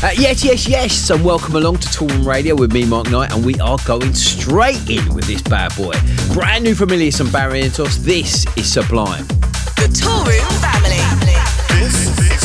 Uh, yes, yes, yes, and welcome along to Toolroom Radio with me, Mark Knight, and we are going straight in with this bad boy. Brand new from Illyus and Barrientos, this is Sublime. The Toolroom Family. This is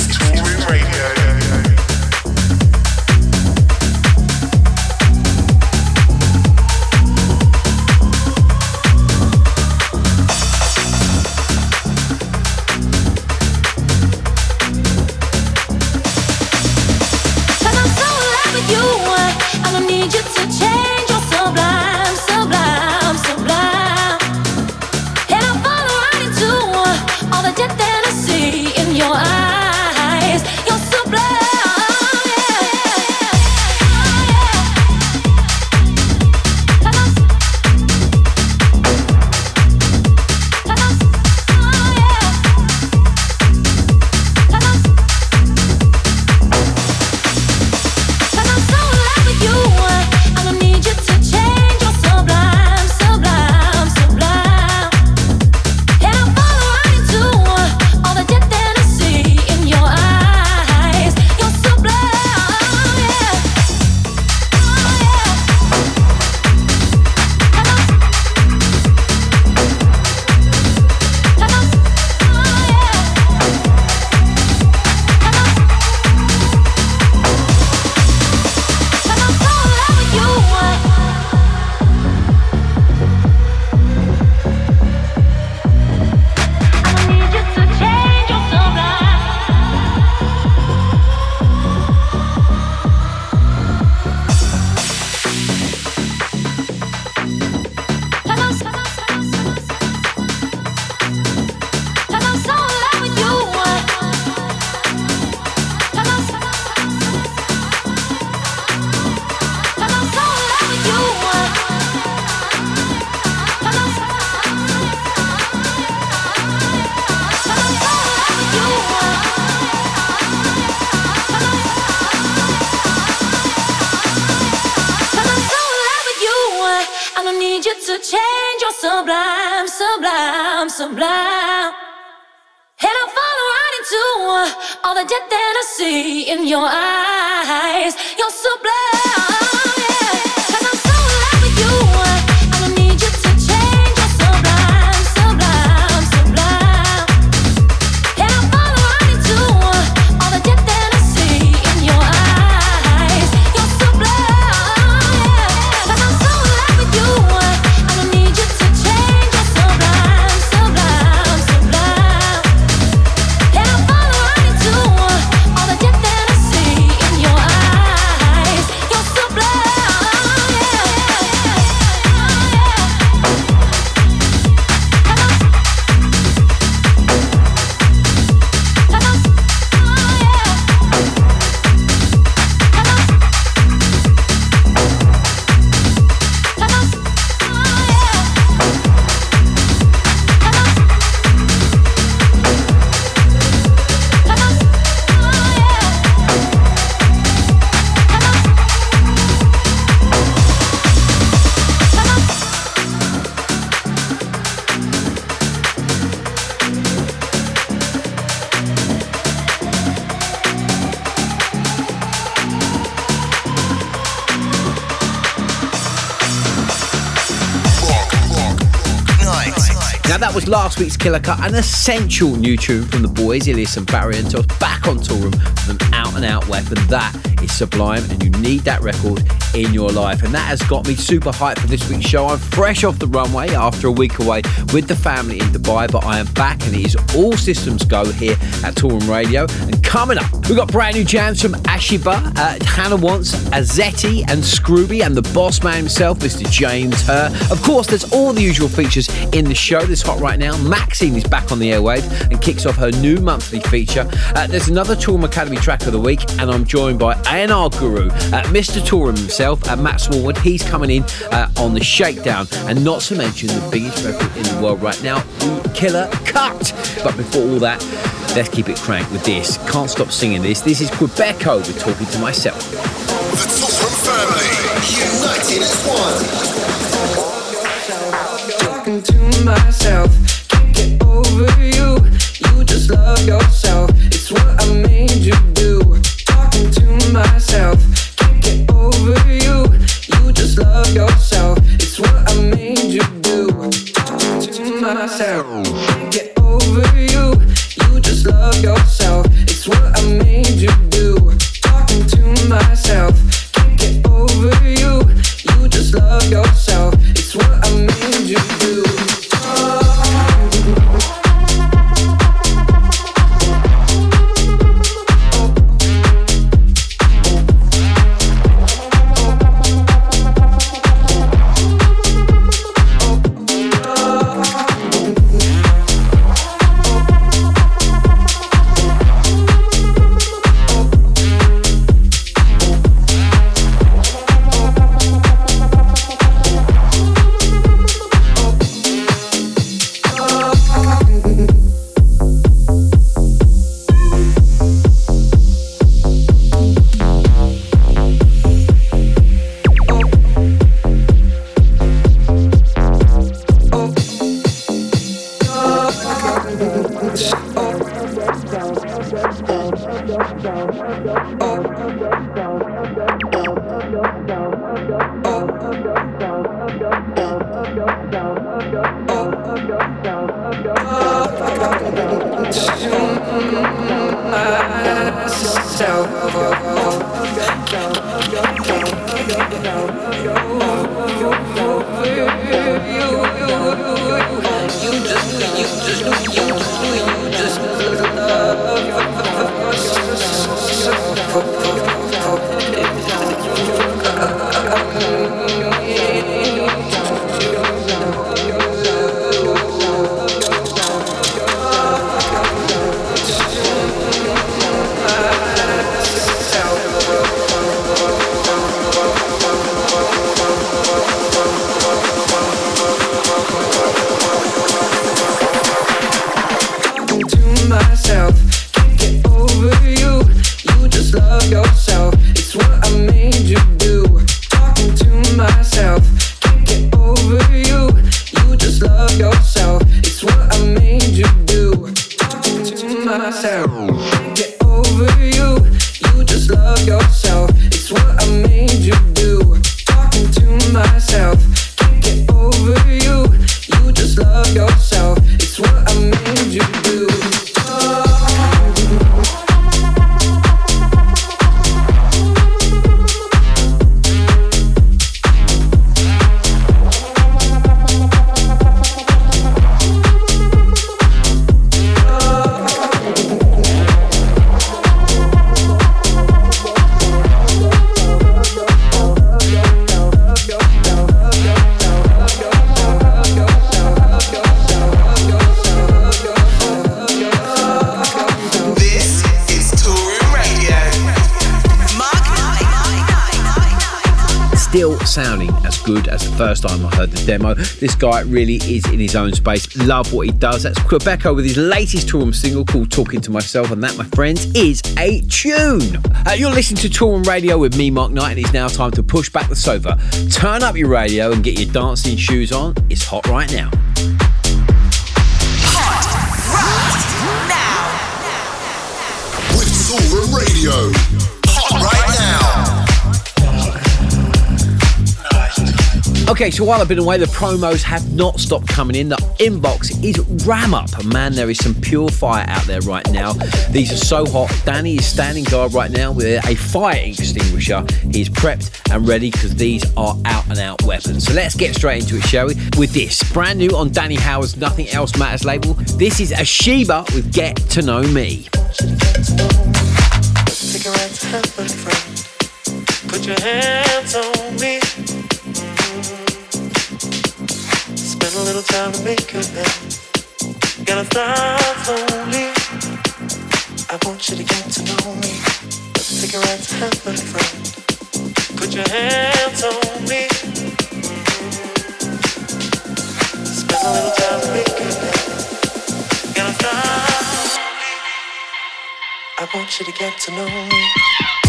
last week's Killer Cut, an essential new tune from the boys, Illyus and Barrientos, back on Toolroom with an out and out weapon. That is sublime, and you need that record in your life. And that has got me super hyped for this week's show. I'm fresh off the runway after a week away with the family in Dubai, but I am back, and it is all systems go here at Toolroom Radio. And coming up, we've got brand new jams from Ashibah, uh, Hannah Wants, AZETE, and Scruby, and the boss man himself, Mr. James Hurr. Of course, there's all the usual features in the show. that's hot right now. Maxinne is back on the airwaves and kicks off her new monthly feature. Uh, there's another Toolroom Academy track of the week, and I'm joined by A&R guru, uh, Mr. Toolroom himself. myself. Uh, Matt Smallwood, he's coming in uh, on the Shakedown, and not to mention the biggest record in the world right now, Killer Cut. But before all that, let's keep it cranked with this. Can't stop singing this. This is Qubiko with Talking to Myself. The Toolroom family, united as one. talking to myself. Can't get over you. You just love yourself. It's what I made you do. Talking to myself. Can't get over you. You just love yourself. It's what I made you do. Talking to myself. Can't get over you. Love yourself. It's what I made you first time I heard the demo. This guy really is in his own space. Love what he does. That's Qubiko with his latest Toolroom single called Talking to Myself, and that, my friends, is a tune. Uh, you're listening to Toolroom Radio with me, Mark Knight, and it's now time to push back the sofa. Turn up your radio and get your dancing shoes on. It's hot right. Now. Okay, so while I've been away, the promos have not stopped coming in. The inbox is ram up. Man, there is some pure fire out there right now. These are so hot. Danny is standing guard right now with a fire extinguisher. He's prepped and ready because these are out and out weapons. So let's get straight into it, shall we? With this, brand new on Danny Howard's Nothing Else Matters label. This is Ashibah with Get to Know Me. Cigarettes, heaven, friend. Put your hands on me. spend a little time to make you amends. Gotta start slowly. I want you to get to know me. Let's take a ride to heaven, friend. Put your hands on me. Spend a little time to make you amends. Gotta start slowly. I want you to get to know me.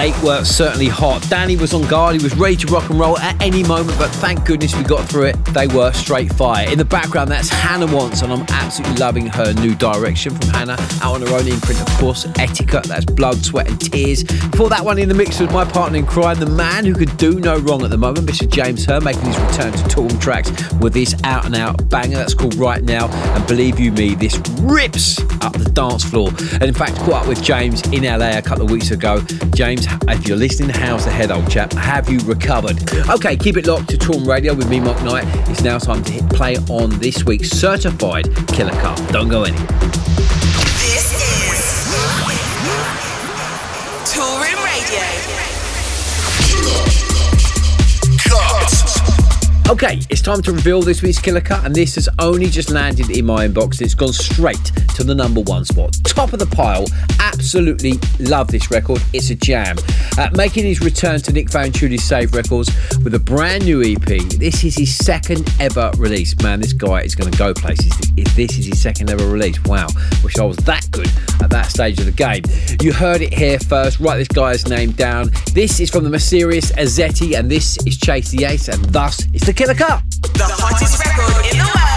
They were certainly hot. Danny was on guard, he was ready to rock and roll at any moment, but thank goodness we got through it. They were straight fire. In the background, that's Hannah Wants, and I'm absolutely loving her new direction from Hannah, out on her own imprint, of course. Etiquette, that's Blood, Sweat, and Tears. Before that one in the mix was my partner in crime, the man who could do no wrong at the moment, Mr. James Hurr, making his return to Toolroom Trax with this out and out banger that's called Right Now. And believe you me, this rips up the dance floor. And in fact, caught up with James in LA a couple of weeks ago. James, if you're listening, how's the head, old chap? Have you recovered? Okay, keep it locked to Toolroom Radio with me, Mark Knight. It's now time to hit play on this week's certified killer cut. Don't go anywhere. Okay, it's time to reveal this week's killer cut, and this has only just landed in my inbox. It's gone straight to the number one spot, top of the pile. Absolutely love this record. It's a jam. Uh, making his return to Nick Van Fanciulli's Saved Records with a brand new EP. This is his second ever release. Man, this guy is going to go places. If this is his second ever release, wow! Wish I was that good at that stage of the game. You heard it here first. Write this guy's name down. This is from the mysterious AZETE, and this is Chase the Ace, and thus it's the killer cut. The hottest record in the world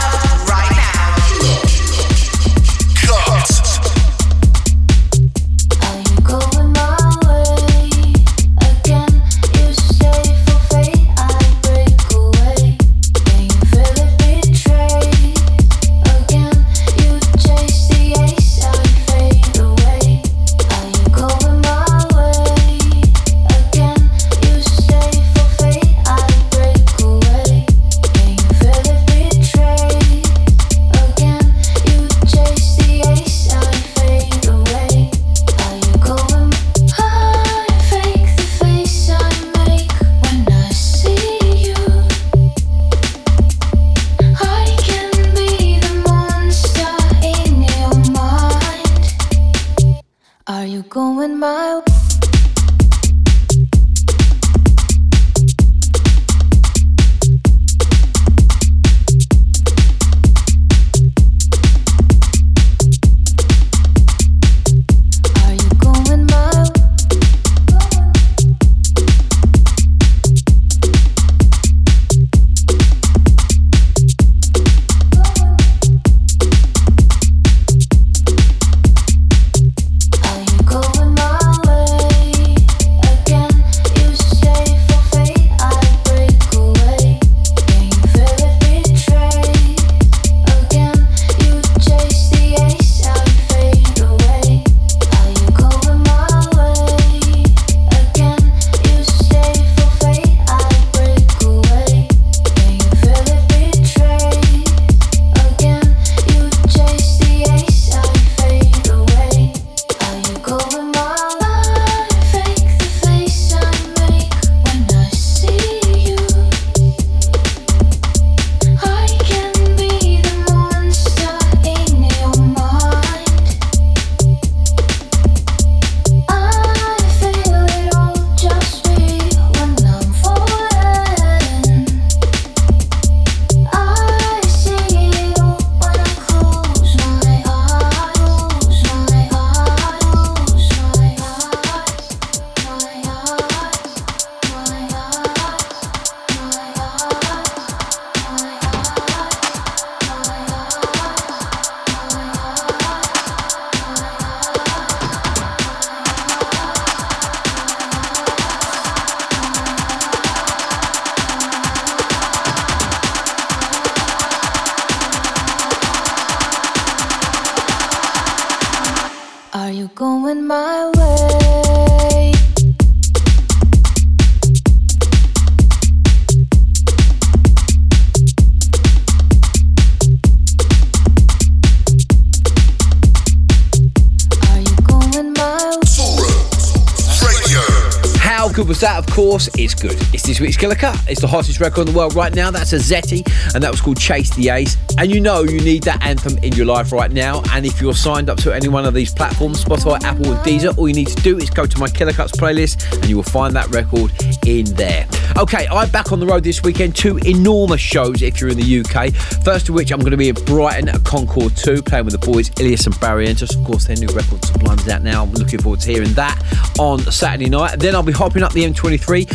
course, it's good. It's this week's Killer Cut. It's the hottest record in the world right now. That's AZETE, and that was called Chase the Ace. And you know you need that anthem in your life right now. And if you're signed up to any one of these platforms, Spotify, Apple, and Deezer, all you need to do is go to my Killer Cuts playlist, and you will find that record in there. Okay, I'm back on the road this weekend. Two enormous shows if you're in the UK. First of which, I'm going to be in Brighton at Concorde 2, playing with the boys Illyus and Barry Barrientos. Of course, their new record Sublime's out now. I'm looking forward to hearing that on Saturday night. Then I'll be hopping up the M23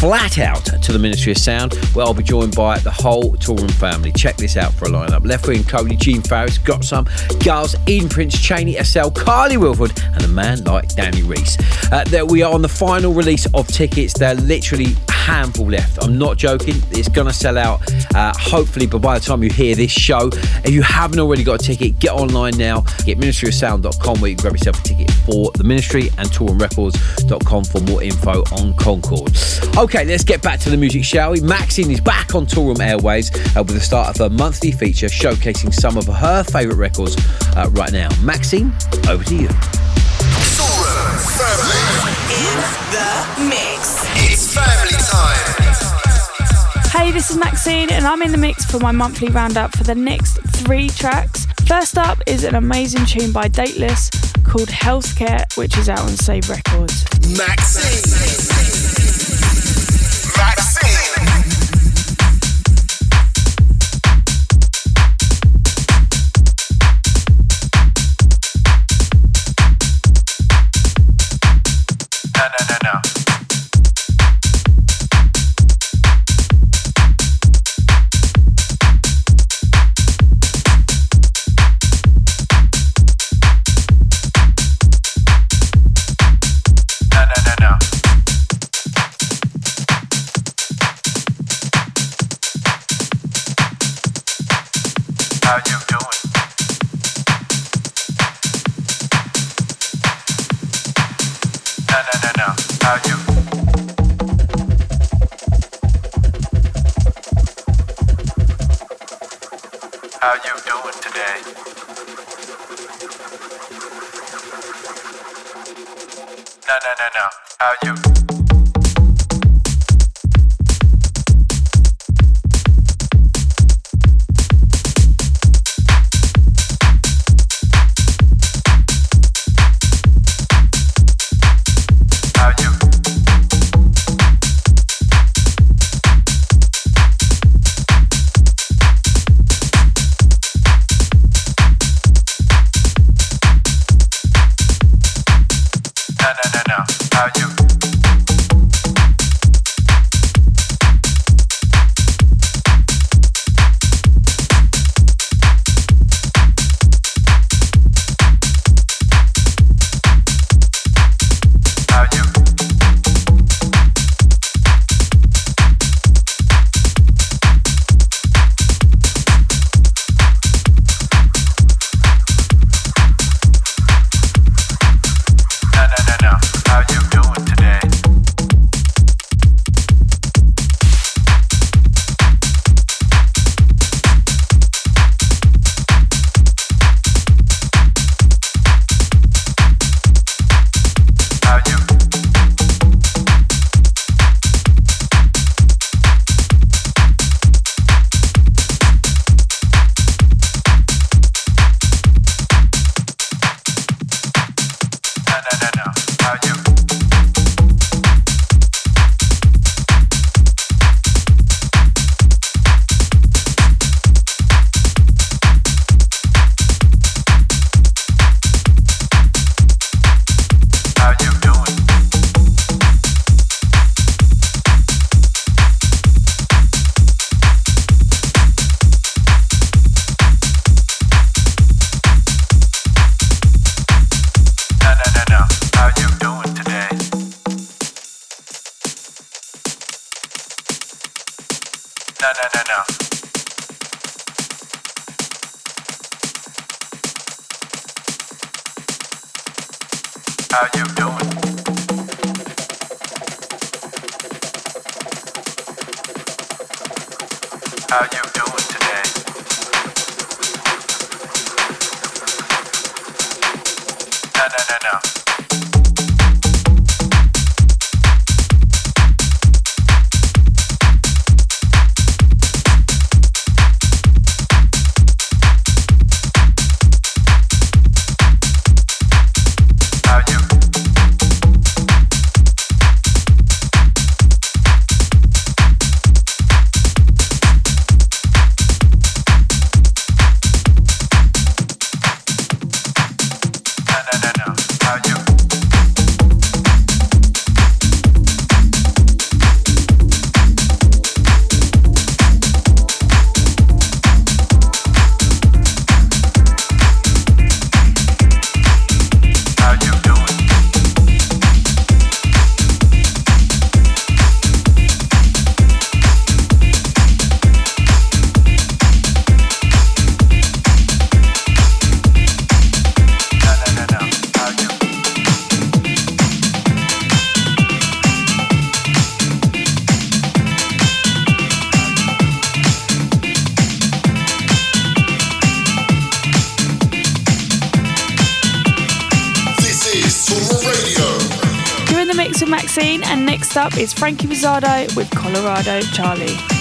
flat out to the Ministry of Sound, where I'll be joined by the whole Toolroom family. Check this out for a lineup. Left Wing Cody, Gene Farris, Got Some, Gulls, Eden Prince, CHANEY, SL, Carly Wilford, and a man like Danny Reese. Uh, there we are on the final release of tickets. They're literally handful left. I'm not joking. It's going to sell out, uh, hopefully, but by the time you hear this show, if you haven't already got a ticket, get online now. Get ministryofsound.com where you can grab yourself a ticket for the ministry and toolroomrecords.com for more info on Concorde. Okay, let's get back to the music, shall we? Maxinne is back on Toolroom Airways uh, with the start of her monthly feature showcasing some of her favourite records uh, right now. Maxinne, over to you. Family. In the mix. Hey, this is Maxinne, and I'm in the mix for my monthly roundup for the next three tracks. First up is an amazing tune by Dateless called Healthcare, which is out on Saved Records. Maxinne. How you doing? Franky Rizardo with Colorado Charlie.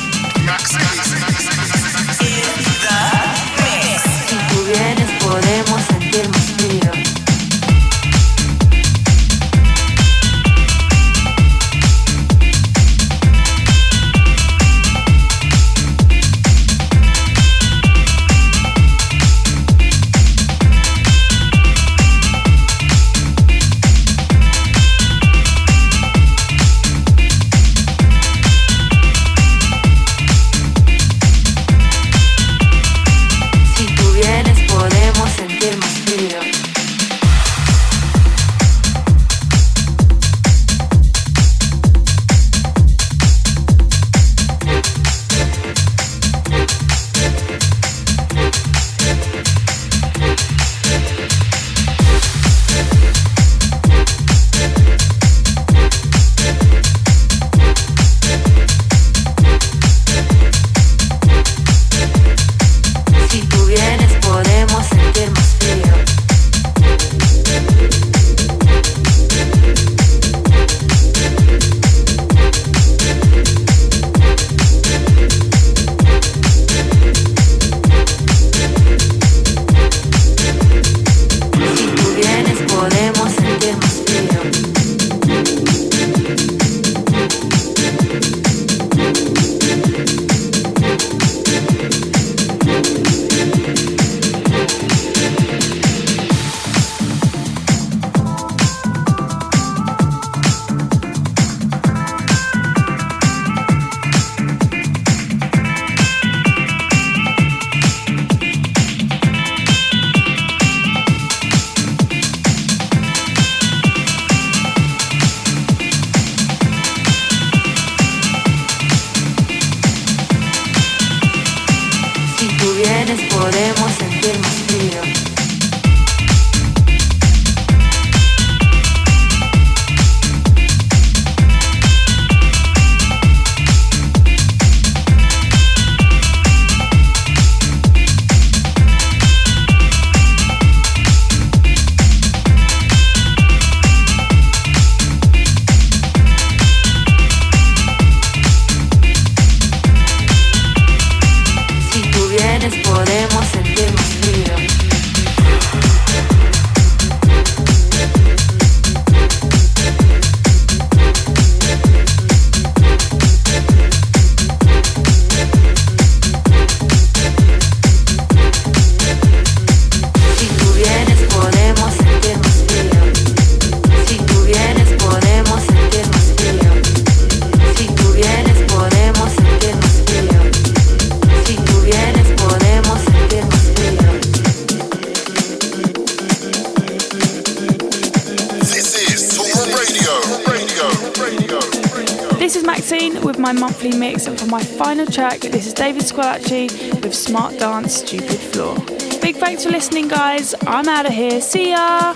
stupid floor. Big thanks for listening, guys. I'm out of here. See ya.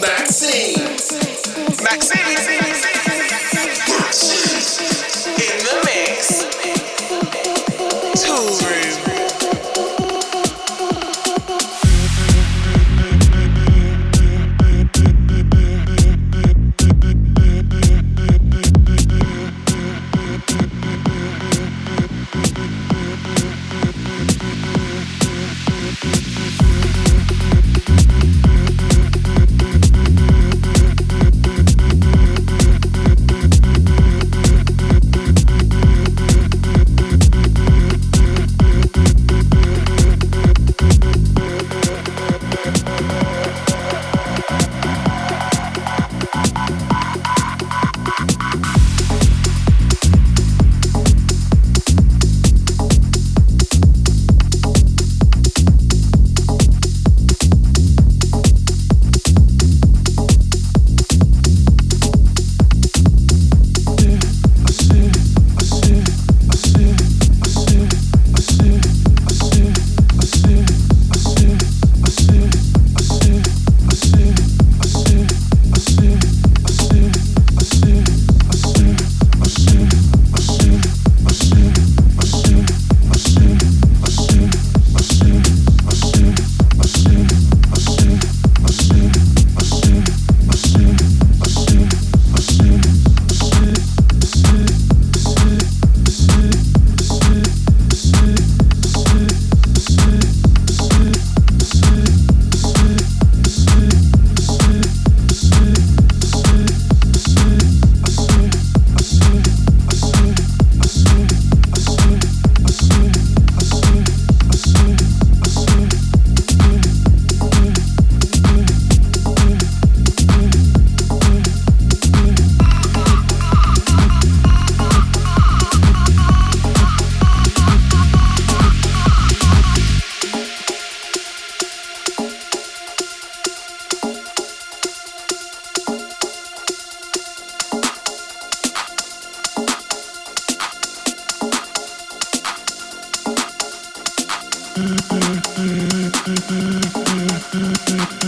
Maxinne. Maxinne.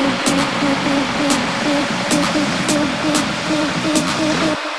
Thank you.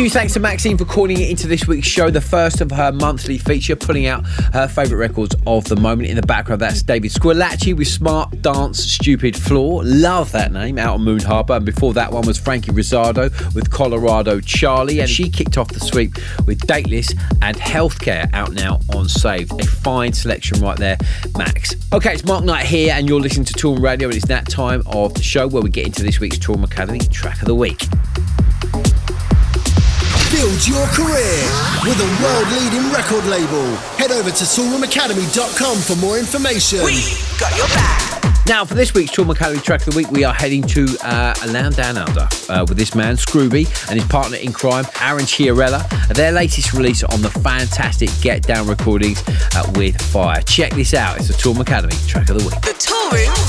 Huge thanks to Maxinne for calling it into this week's show, the first of her monthly feature, pulling out her favourite records of the moment. In the background, that's Davide Squillace with Smart Dance Stupid Floor. Love that name, out on Moon Harbour. And before that one was Franky Rizardo with Colorado Charlie. And she kicked off the sweep with Dateless and Healthcare out now on Saved. A fine selection right there, Max. Okay, it's Mark Knight here, and you're listening to Toolroom Radio, and it's that time of the show where we get into this week's Toolroom Academy track of the week. Build your career with a world leading record label. Head over to toolroomacademy.com for more information. We got your back. Now, for this week's Toolroom Academy track of the week, we are heading to uh, a land down under uh, with this man, Scruby, and his partner in crime, Aron Chiarella. Their latest release on the fantastic Get Down recordings uh, with Fire. Check this out. It's the Toolroom Academy track of the week. The Toolroom family.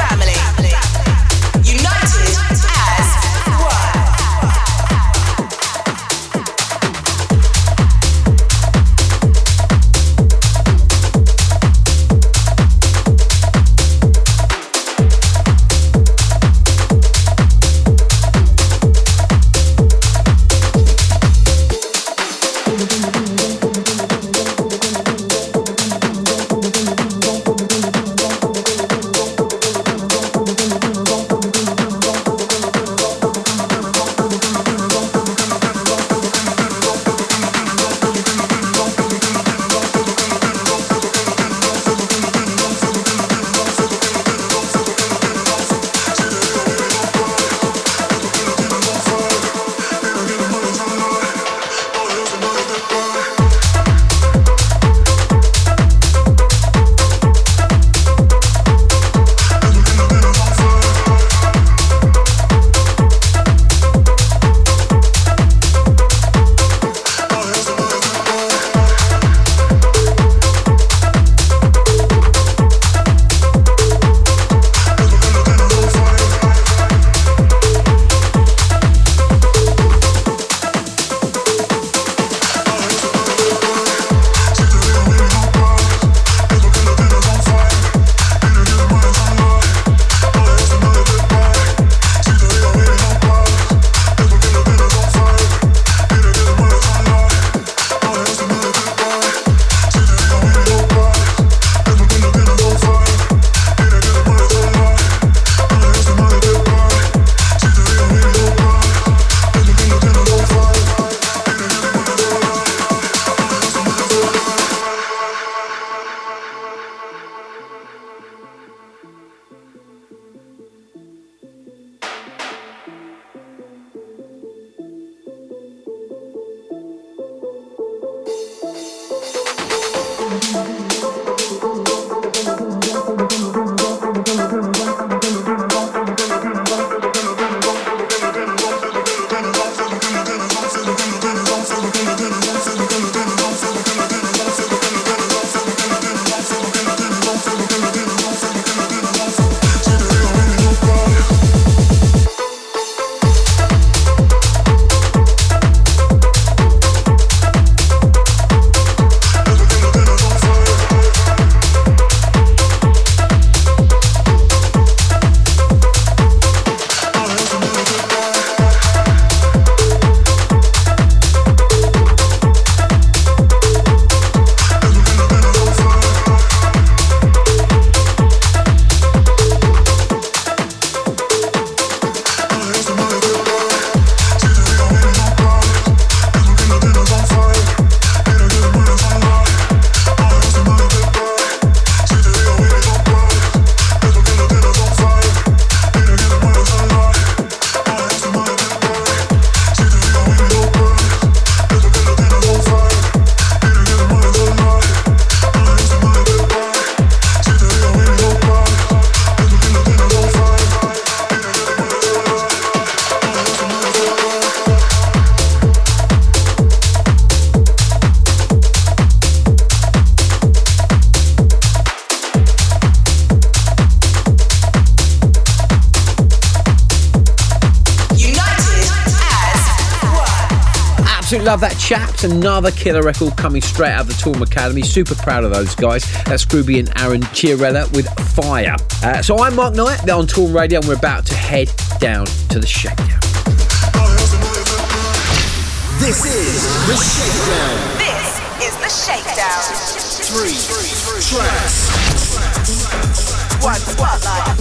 Love that, chaps. Another killer record coming straight out of the Toolroom Academy. Super proud of those guys. That's Scruby and Aron Chiarella with Fire. Uh, so I'm Mark Knight, they're on Toolroom Radio, and we're about to head down to the shakedown. This is The Shakedown. This is the shakedown. Three tracks. One spotlight.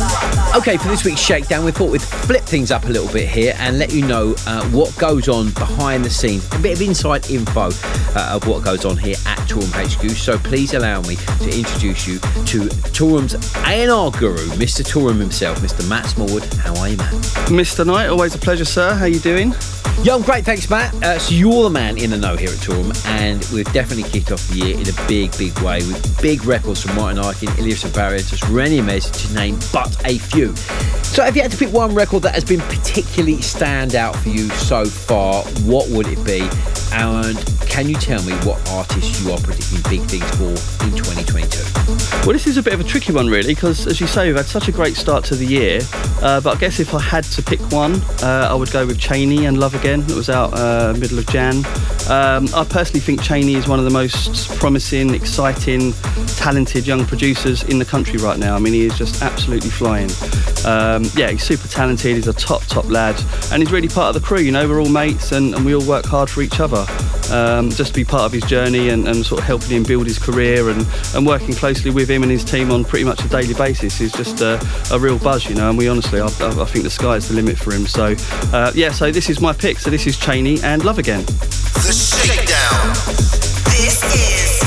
Okay, for this week's shakedown, we thought we'd flip things up a little bit here and let you know uh, what goes on behind the scenes, a bit of inside info uh, of what goes on here at Toolroom HQ. So please allow me to introduce you to Toolroom's A&R guru, Mr. Toolroom himself, Mr. Matt Smallwood. How are you, Matt? Mr. Knight, always a pleasure, sir. How are you doing? Yeah, I'm great, thanks, Matt. Uh, so you're the man in the know here at Toolroom, and we've definitely kicked off the year in a big, big way with big records from Martin Ikin, Illyus Barrientos, Rennie Mez, to name but a few. So if you had to pick one record that has been particularly stand out for you so far, what would it be? And can you tell me what artists you are predicting big things for in 2022? Well, this is a bit of a tricky one, really, because as you say, we've had such a great start to the year. Uh, but I guess if I had to pick one, uh, I would go with CHANEY and Love Again. It was out uh, middle of Jan. Um, I personally think CHANEY is one of the most promising, exciting, talented young producers in the country right now. I mean, he is just absolutely flying. Um, yeah, he's super talented. He's a top, top lad, and he's really part of the crew. You know, we're all mates, and, and we all work hard for each other. Um, just to be part of his journey and, and sort of helping him build his career and, and working closely with him and his team on pretty much a daily basis is just a, a real buzz, you know. And we honestly, I, I think the sky is the limit for him. So, uh, yeah, so this is my pick. So this is CHANEY and Love Again. The Shakedown. This is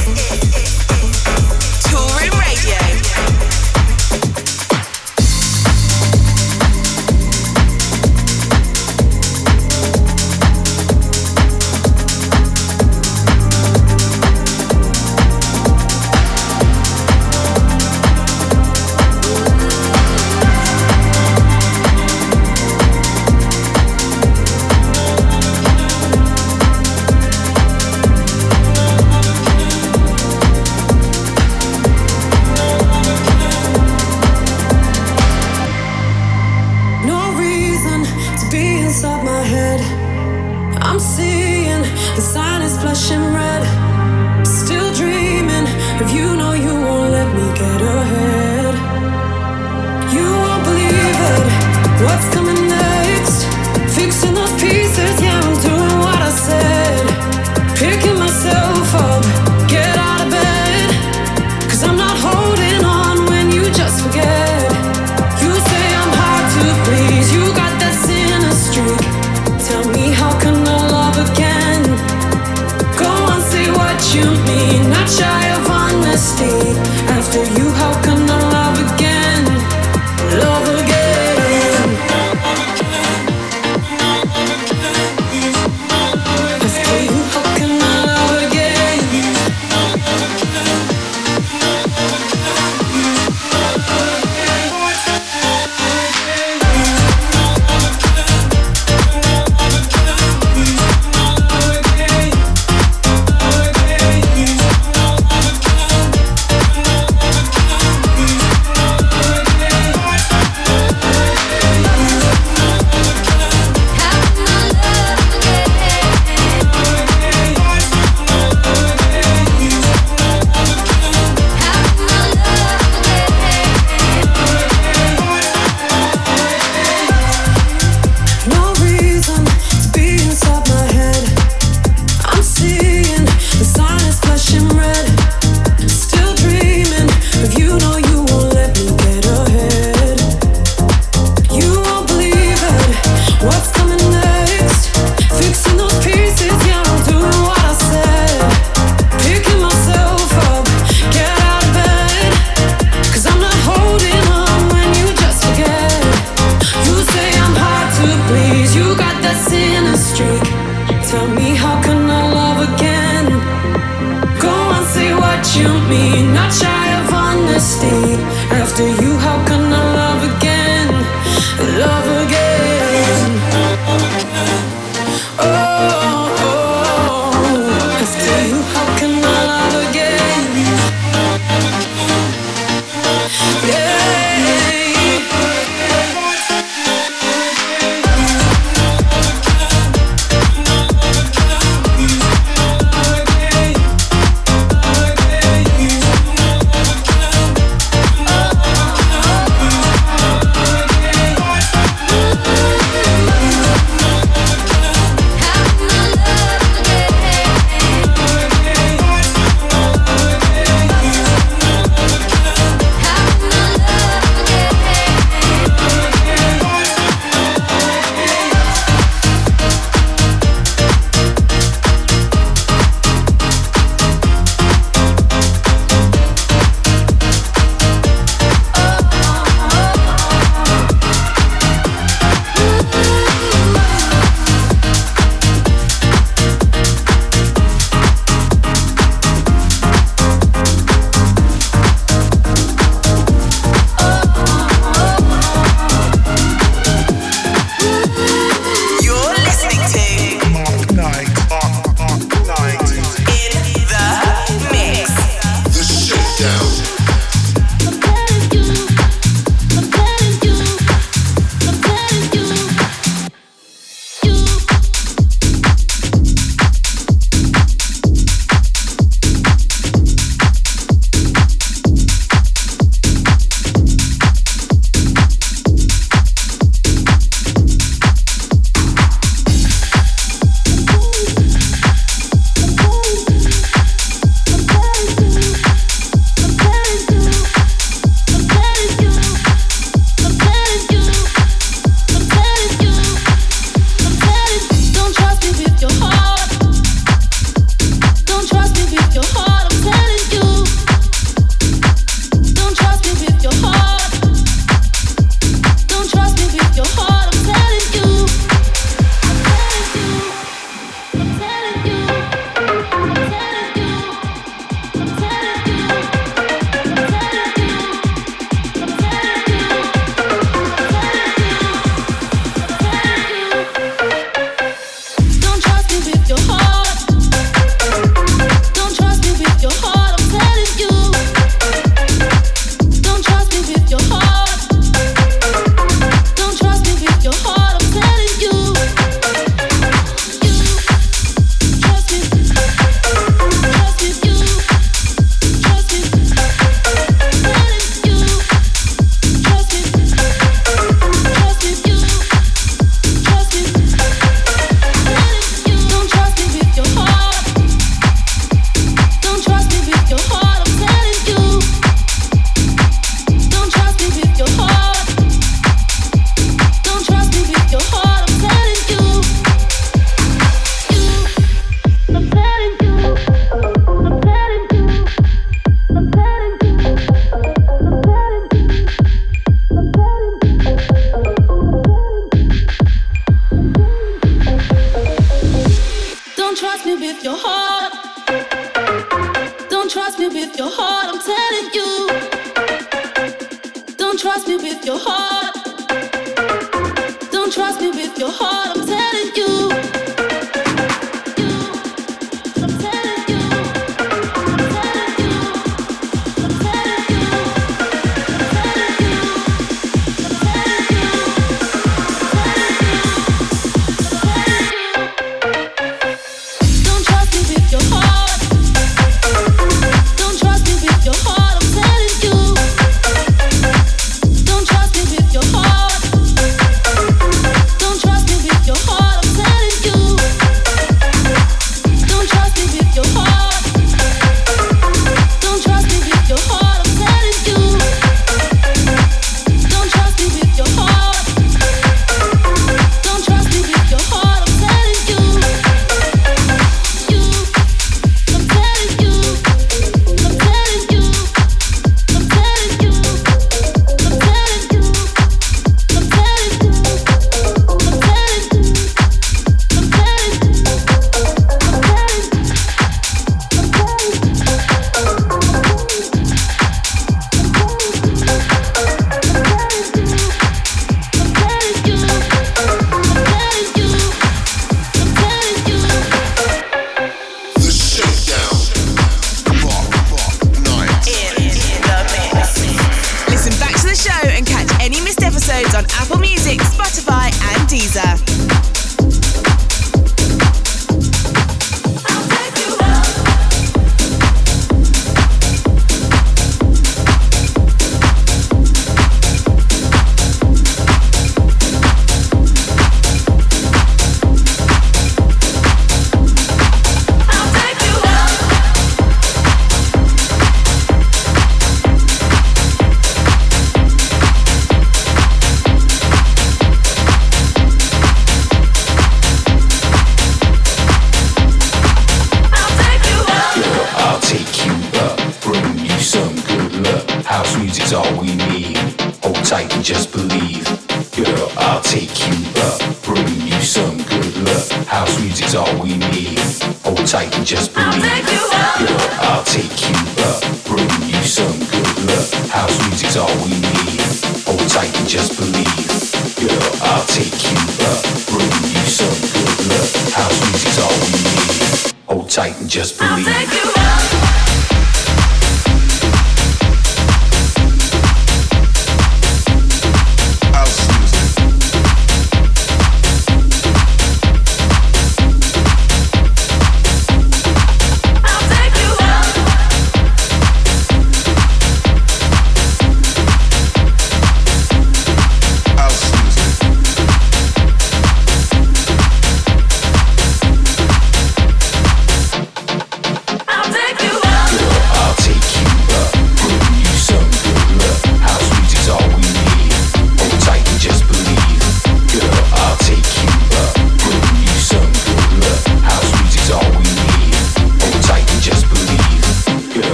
inside my head. I'm seeing the sign is flashing red. Still dreaming if you know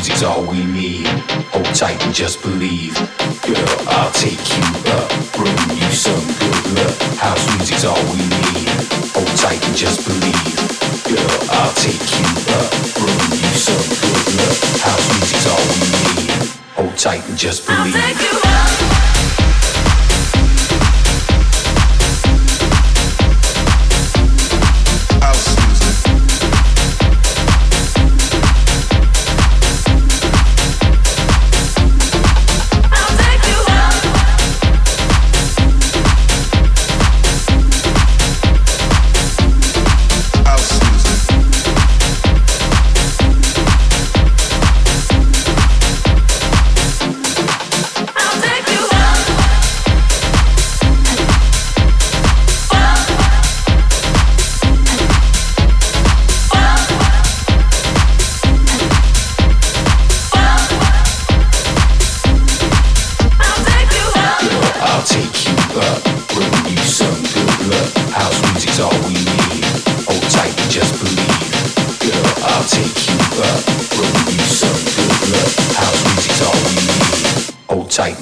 music's all we need. Hold tight and just believe. Girl, I'll take you up, bring you some good luck. House music's all we need. Hold tight and just believe. Girl, I'll take you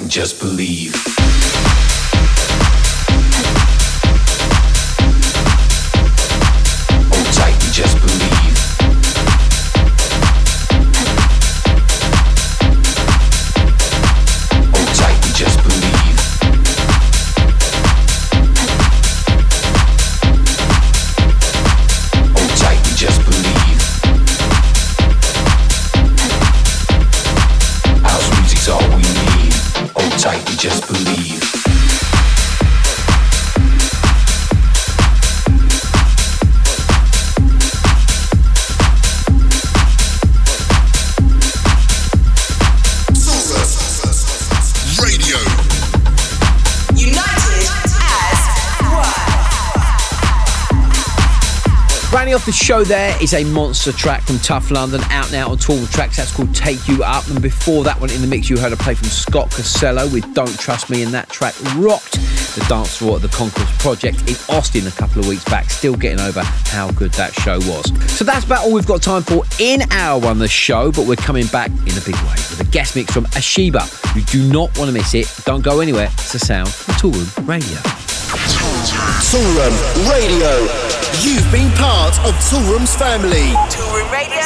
just believe. Show there is a monster track from Tuff London, out now on Toolroom Trax. That's called Take You Up. And before that one in the mix, you heard a play from Scott Costello with Don't Trust Me, and that track rocked the dance floor at the Concourse Project in Austin a couple of weeks back. Still getting over how good that show was. So that's about all we've got time for in hour one, the show, but we're coming back in a big way with a guest mix from Ashibah. You do not want to miss it. Don't go anywhere. It's the sound of Toolroom Radio. Toolroom Radio. You've been part of Toolroom's family. Toolroom Radio.